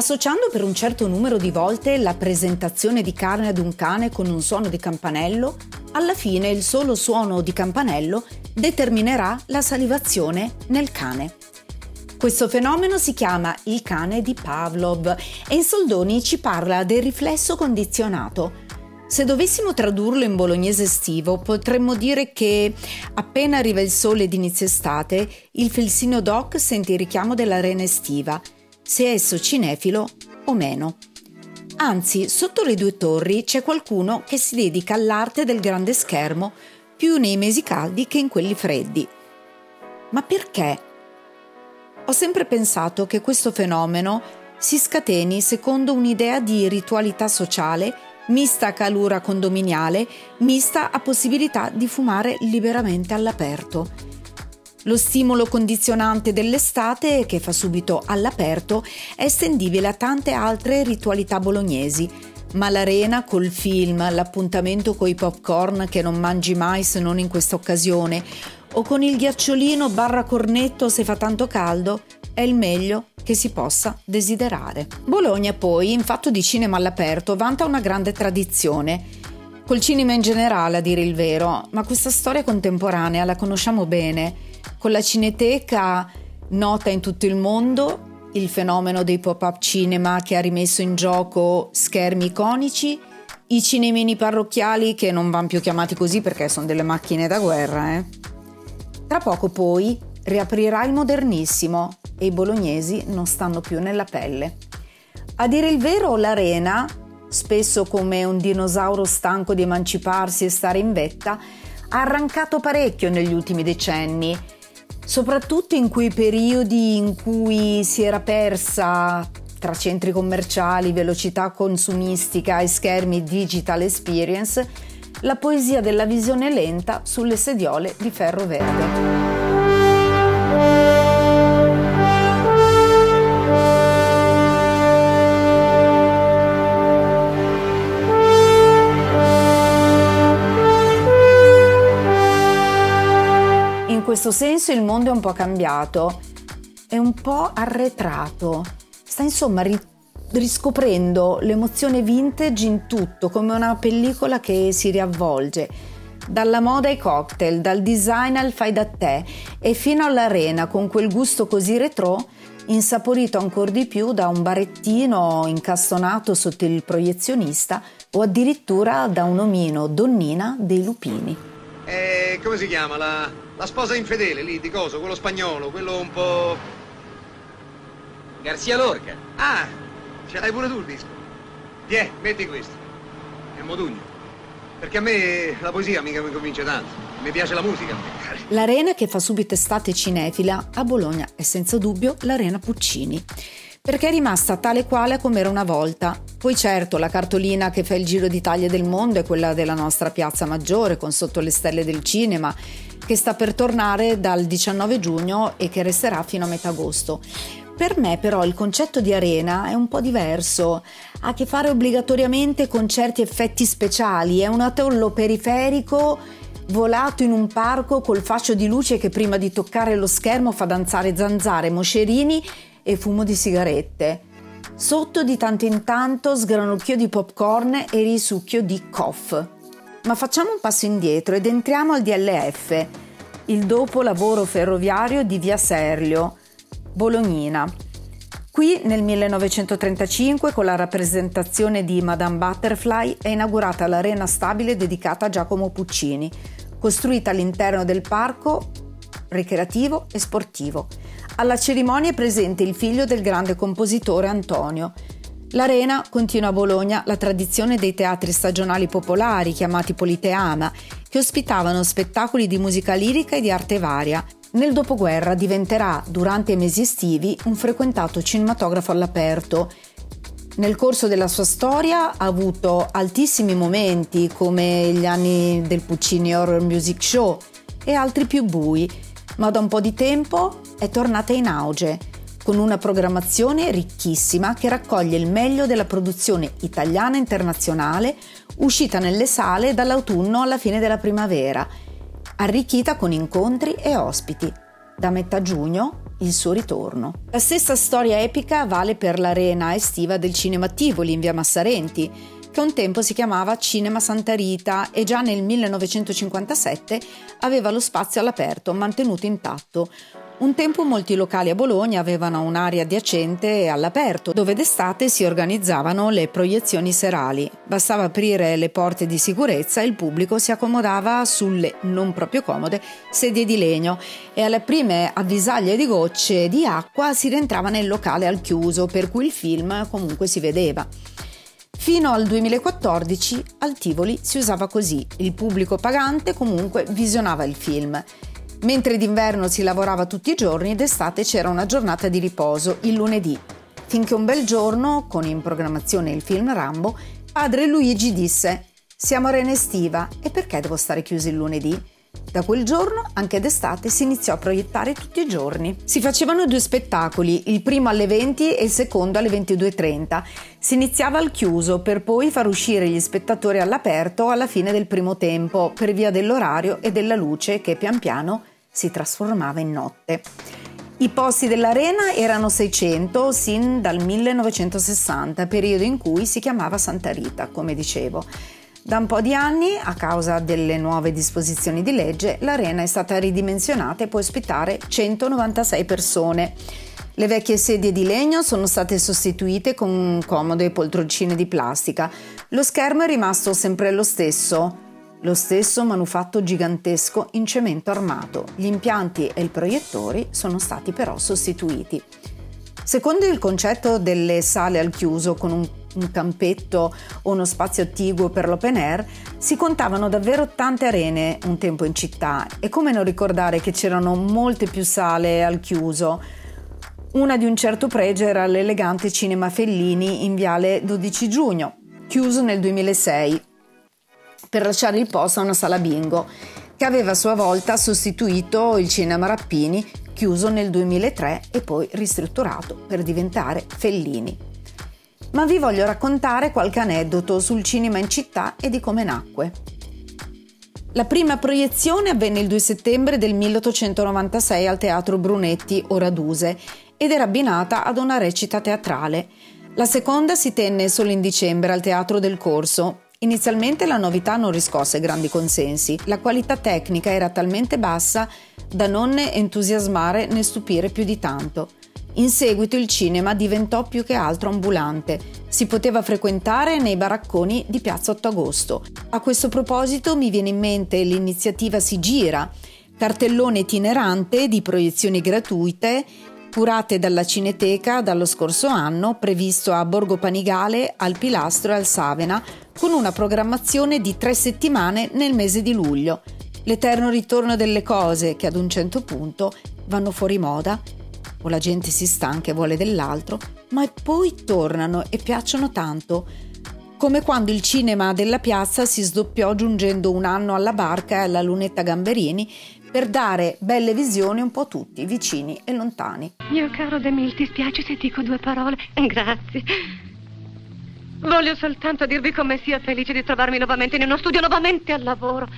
Associando per un certo numero di volte la presentazione di carne ad un cane con un suono di campanello, alla fine il solo suono di campanello determinerà la salivazione nel cane. Questo fenomeno si chiama il cane di Pavlov e in soldoni ci parla del riflesso condizionato. Se dovessimo tradurlo in bolognese estivo, potremmo dire che appena arriva il sole d'inizio estate, il felsino doc sente il richiamo della rena estiva – se esso cinefilo o meno. Anzi, sotto le due torri c'è qualcuno che si dedica all'arte del grande schermo più nei mesi caldi che in quelli freddi. Ma perché? Ho sempre pensato che questo fenomeno si scateni secondo un'idea di ritualità sociale mista a calura condominiale, mista a possibilità di fumare liberamente all'aperto lo stimolo condizionante dell'estate, che fa subito all'aperto, è estendibile a tante altre ritualità bolognesi, ma l'arena col film, l'appuntamento coi popcorn che non mangi mai se non in questa occasione, o con il ghiacciolino barra cornetto se fa tanto caldo, è il meglio che si possa desiderare. Bologna poi, in fatto di cinema all'aperto, vanta una grande tradizione. Col cinema in generale, a dire il vero, ma questa storia contemporanea la conosciamo bene con la Cineteca nota in tutto il mondo il fenomeno dei pop-up cinema che ha rimesso in gioco schermi iconici, i cinemini parrocchiali che non vanno più chiamati così perché sono delle macchine da guerra. Eh. Tra poco poi riaprirà il modernissimo e i bolognesi non stanno più nella pelle. A dire il vero, l'arena, spesso come un dinosauro stanco di emanciparsi e stare in vetta, ha arrancato parecchio negli ultimi decenni, soprattutto in quei periodi in cui si era persa tra centri commerciali, velocità consumistica e schermi digital experience, la poesia della visione lenta sulle sediole di ferro verde. Questo senso il mondo è un po' cambiato, è un po' arretrato, sta insomma ri- riscoprendo l'emozione vintage in tutto, come una pellicola che si riavvolge. Dalla moda ai cocktail, dal design al fai da te e fino all'arena con quel gusto così retro, insaporito ancora di più da un barettino incastonato sotto il proiezionista o addirittura da un omino donnina dei lupini. Eh, come si chiama la, la sposa infedele lì, di coso, quello spagnolo, quello un po'... Garcia Lorca. Ah, ce l'hai pure tu il disco. Tiè, metti questo. È modugno. Perché a me la poesia mica mi convince tanto. Mi piace la musica. L'arena che fa subito estate cinefila a Bologna è senza dubbio l'arena Puccini perché è rimasta tale quale come era una volta. Poi certo la cartolina che fa il giro d'Italia e del mondo è quella della nostra piazza maggiore con sotto le stelle del cinema che sta per tornare dal 19 giugno e che resterà fino a metà agosto. Per me però il concetto di arena è un po' diverso, ha a che fare obbligatoriamente con certi effetti speciali, è un atollo periferico volato in un parco col fascio di luce che prima di toccare lo schermo fa danzare zanzare, moscerini e fumo di sigarette. Sotto di tanto in tanto sgranucchio di popcorn e risucchio di coff. Ma facciamo un passo indietro ed entriamo al DLF, il dopolavoro ferroviario di Via Serlio, Bolognina. Qui nel 1935 con la rappresentazione di Madame Butterfly è inaugurata l'arena stabile dedicata a Giacomo Puccini, costruita all'interno del parco ricreativo e sportivo. Alla cerimonia è presente il figlio del grande compositore Antonio. L'Arena continua a Bologna la tradizione dei teatri stagionali popolari chiamati Politeama che ospitavano spettacoli di musica lirica e di arte varia. Nel dopoguerra diventerà, durante i mesi estivi, un frequentato cinematografo all'aperto. Nel corso della sua storia ha avuto altissimi momenti come gli anni del Puccini Horror Music Show e altri più bui, ma da un po' di tempo è tornata in auge con una programmazione ricchissima che raccoglie il meglio della produzione italiana e internazionale uscita nelle sale dall'autunno alla fine della primavera, arricchita con incontri e ospiti. Da metà giugno il suo ritorno. La stessa storia epica vale per l'arena estiva del Cinema Tivoli in via Massarenti, che un tempo si chiamava Cinema Santa Rita e già nel 1957 aveva lo spazio all'aperto mantenuto intatto, un tempo molti locali a Bologna avevano un'area adiacente all'aperto, dove d'estate si organizzavano le proiezioni serali. Bastava aprire le porte di sicurezza e il pubblico si accomodava sulle non proprio comode sedie di legno e alle prime avvisaglie di gocce di acqua si rientrava nel locale al chiuso, per cui il film comunque si vedeva. Fino al 2014 al Tivoli si usava così, il pubblico pagante comunque visionava il film. Mentre d'inverno si lavorava tutti i giorni, d'estate c'era una giornata di riposo, il lunedì. Finché un bel giorno, con in programmazione il film Rambo, padre Luigi disse Siamo a Rene estiva e perché devo stare chiuso il lunedì? Da quel giorno, anche d'estate, si iniziò a proiettare tutti i giorni. Si facevano due spettacoli, il primo alle 20 e il secondo alle 22.30. Si iniziava al chiuso per poi far uscire gli spettatori all'aperto alla fine del primo tempo, per via dell'orario e della luce che pian piano si trasformava in notte. I posti dell'arena erano 600 sin dal 1960, periodo in cui si chiamava Santa Rita, come dicevo. Da un po' di anni, a causa delle nuove disposizioni di legge, l'arena è stata ridimensionata e può ospitare 196 persone. Le vecchie sedie di legno sono state sostituite con comode poltroncine di plastica. Lo schermo è rimasto sempre lo stesso, lo stesso manufatto gigantesco in cemento armato. Gli impianti e i proiettori sono stati però sostituiti. Secondo il concetto delle sale al chiuso con un, un campetto o uno spazio attiguo per l'open air, si contavano davvero tante arene un tempo in città e come non ricordare che c'erano molte più sale al chiuso. Una di un certo pregio era l'elegante Cinema Fellini in viale 12 giugno, chiuso nel 2006 per lasciare il posto a una sala bingo, che aveva a sua volta sostituito il cinema Rappini, chiuso nel 2003 e poi ristrutturato per diventare Fellini. Ma vi voglio raccontare qualche aneddoto sul cinema in città e di come nacque. La prima proiezione avvenne il 2 settembre del 1896 al Teatro Brunetti, Oraduse, ed era abbinata ad una recita teatrale. La seconda si tenne solo in dicembre al Teatro del Corso Inizialmente la novità non riscosse grandi consensi, la qualità tecnica era talmente bassa da non entusiasmare né stupire più di tanto. In seguito il cinema diventò più che altro ambulante, si poteva frequentare nei baracconi di Piazza 8 Agosto. A questo proposito mi viene in mente l'iniziativa Si Gira, cartellone itinerante di proiezioni gratuite curate dalla Cineteca dallo scorso anno, previsto a Borgo Panigale, al Pilastro e al Savena, con una programmazione di tre settimane nel mese di luglio. L'eterno ritorno delle cose che ad un certo punto vanno fuori moda, o la gente si stanca e vuole dell'altro, ma poi tornano e piacciono tanto, come quando il cinema della piazza si sdoppiò giungendo un anno alla barca e alla lunetta Gamberini per dare belle visioni un po' a tutti, vicini e lontani. Mio caro Demil, ti spiace se dico due parole? Grazie. Voglio soltanto dirvi come sia felice di trovarmi nuovamente in uno studio, nuovamente al lavoro.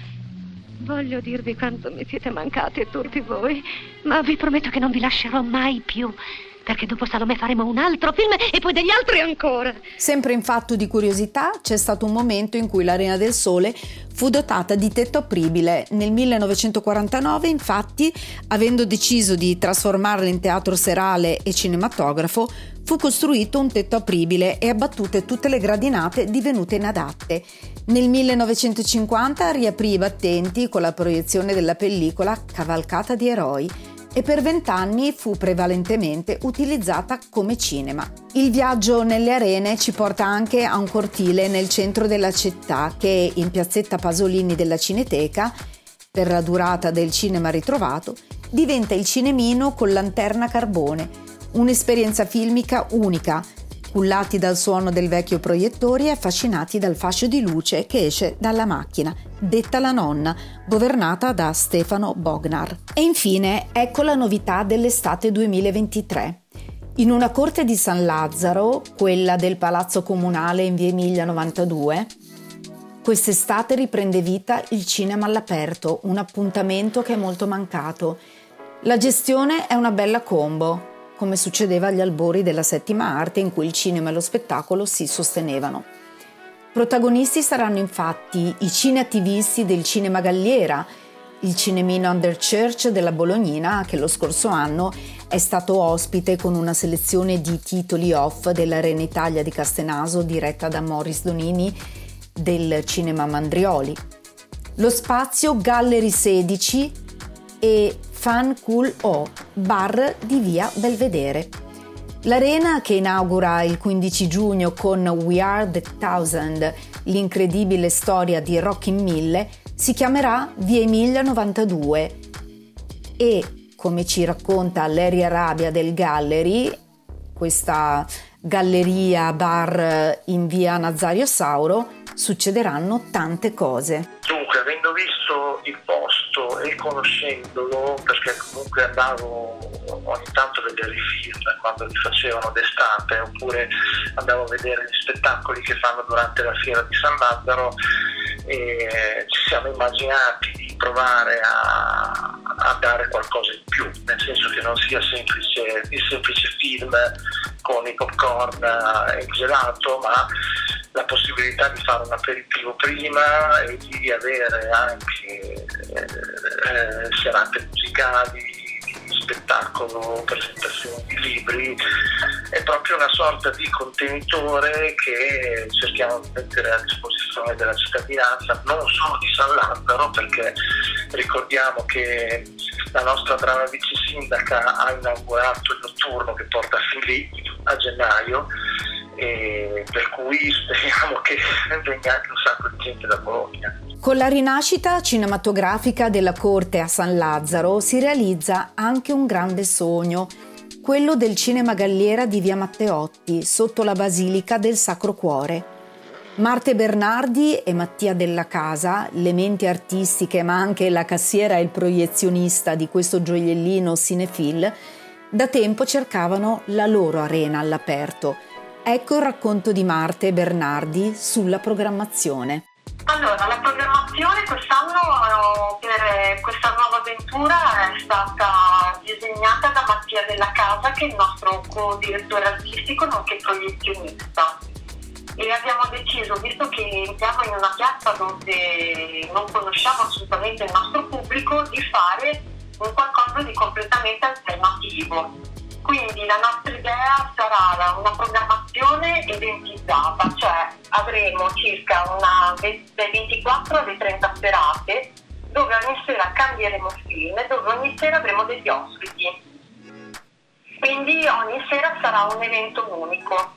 Voglio dirvi quanto mi siete mancati tutti voi, ma vi prometto che non vi lascerò mai più perché dopo Salome faremo un altro film e poi degli altri ancora. Sempre in fatto di curiosità, c'è stato un momento in cui l'Arena del Sole fu dotata di tetto apribile. Nel 1949, infatti, avendo deciso di trasformarla in teatro serale e cinematografo, fu costruito un tetto apribile e abbattute tutte le gradinate divenute inadatte. Nel 1950 riaprì i battenti con la proiezione della pellicola Cavalcata di eroi e per vent'anni fu prevalentemente utilizzata come cinema. Il viaggio nelle arene ci porta anche a un cortile nel centro della città che in piazzetta Pasolini della Cineteca, per la durata del cinema ritrovato, diventa il cinemino con lanterna carbone, un'esperienza filmica unica cullati dal suono del vecchio proiettore e affascinati dal fascio di luce che esce dalla macchina, detta la nonna, governata da Stefano Bognar. E infine, ecco la novità dell'estate 2023. In una corte di San Lazzaro, quella del Palazzo Comunale in via Emilia 92, quest'estate riprende vita il cinema all'aperto, un appuntamento che è molto mancato. La gestione è una bella combo, come succedeva agli albori della settima arte in cui il cinema e lo spettacolo si sostenevano. Protagonisti saranno infatti i cineattivisti del Cinema Galliera, il cinemino Underchurch della Bolognina che lo scorso anno è stato ospite con una selezione di titoli off dell'Arena Italia di Castenaso diretta da Morris Donini del Cinema Mandrioli. Lo spazio Gallery 16 e Fan Cool O, bar di via Belvedere. L'arena che inaugura il 15 giugno con We Are the Thousand, l'incredibile storia di Rocky Mille, si chiamerà Via Emilia 92 e, come ci racconta Larry Arabia del Gallery, questa galleria bar in via Nazario Sauro, succederanno tante cose. Dunque, avendo visto il posto e conoscendolo, perché comunque andavo ogni tanto a vedere i film quando li facevano d'estate, oppure andavo a vedere gli spettacoli che fanno durante la fiera di San Lazzaro, ci siamo immaginati di provare a, a dare qualcosa in più, nel senso che non sia semplice, il semplice film con i popcorn e il gelato, ma la possibilità di fare un aperitivo prima e di avere anche eh, serate musicali, spettacolo, presentazioni di libri, è proprio una sorta di contenitore che cerchiamo di mettere a disposizione della cittadinanza, non solo di San Lazzaro, perché ricordiamo che la nostra brava vice sindaca ha inaugurato il notturno che porta fin lì a gennaio e per cui speriamo che venga anche un sacco di gente da Bologna. Con la rinascita cinematografica della corte a San Lazzaro si realizza anche un grande sogno, quello del cinema galliera di via Matteotti, sotto la basilica del Sacro Cuore. Marte Bernardi e Mattia Della Casa, le menti artistiche ma anche la cassiera e il proiezionista di questo gioiellino cinefil, da tempo cercavano la loro arena all'aperto – Ecco il racconto di Marte Bernardi sulla programmazione. Allora, la programmazione quest'anno per questa nuova avventura è stata disegnata da Mattia Della Casa, che è il nostro co-direttore artistico nonché proiezionista. E abbiamo deciso, visto che entriamo in una piazza dove non conosciamo assolutamente il nostro pubblico, di fare un qualcosa di completamente alternativo quindi la nostra idea sarà una programmazione eventizzata, cioè avremo circa una, dai 24 alle 30 serate dove ogni sera cambieremo film e dove ogni sera avremo degli ospiti. Quindi ogni sera sarà un evento unico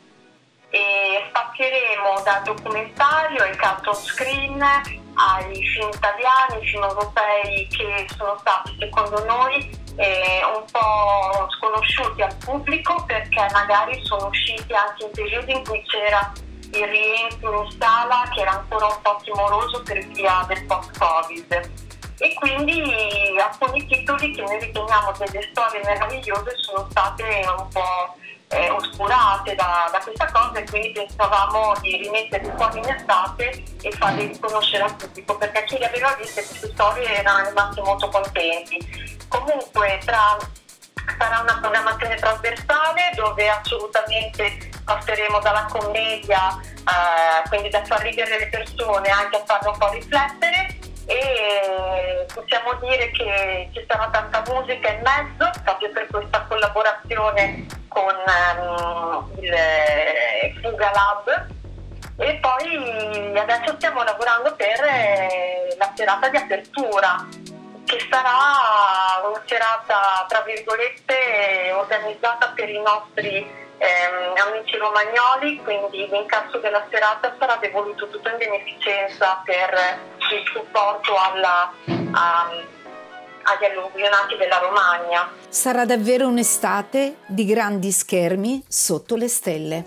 e spazieremo dal documentario cut on screen ai film italiani, film europei che sono stati secondo noi eh, un po' sconosciuti al pubblico perché magari sono usciti anche in periodi in cui c'era il rientro in sala che era ancora un po' timoroso per via del post-Covid. E quindi alcuni titoli che noi riteniamo delle storie meravigliose sono state un po' eh, oscurate da, da, questa cosa e quindi pensavamo di rimetterli fuori in estate e farli riconoscere al pubblico perché chi le aveva viste queste storie erano rimasti molto contenti. Comunque tra, sarà una programmazione trasversale dove assolutamente passeremo dalla commedia, eh, quindi da far ridere le persone anche a farle un po' riflettere e possiamo dire che ci sarà tanta musica in mezzo proprio per questa collaborazione con um, il Fuga Lab. E poi adesso stiamo lavorando per eh, la serata di apertura che sarà serata, tra virgolette, organizzata per i nostri ehm, amici romagnoli, quindi l'incasso della serata sarà devoluto tutto in beneficenza per il supporto alla, a, agli alluvionati della Romagna. Sarà davvero un'estate di grandi schermi sotto le stelle.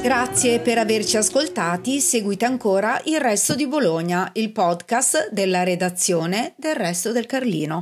Grazie per averci ascoltati, seguite ancora Il Resto di Bologna, il podcast della redazione del Resto del Carlino.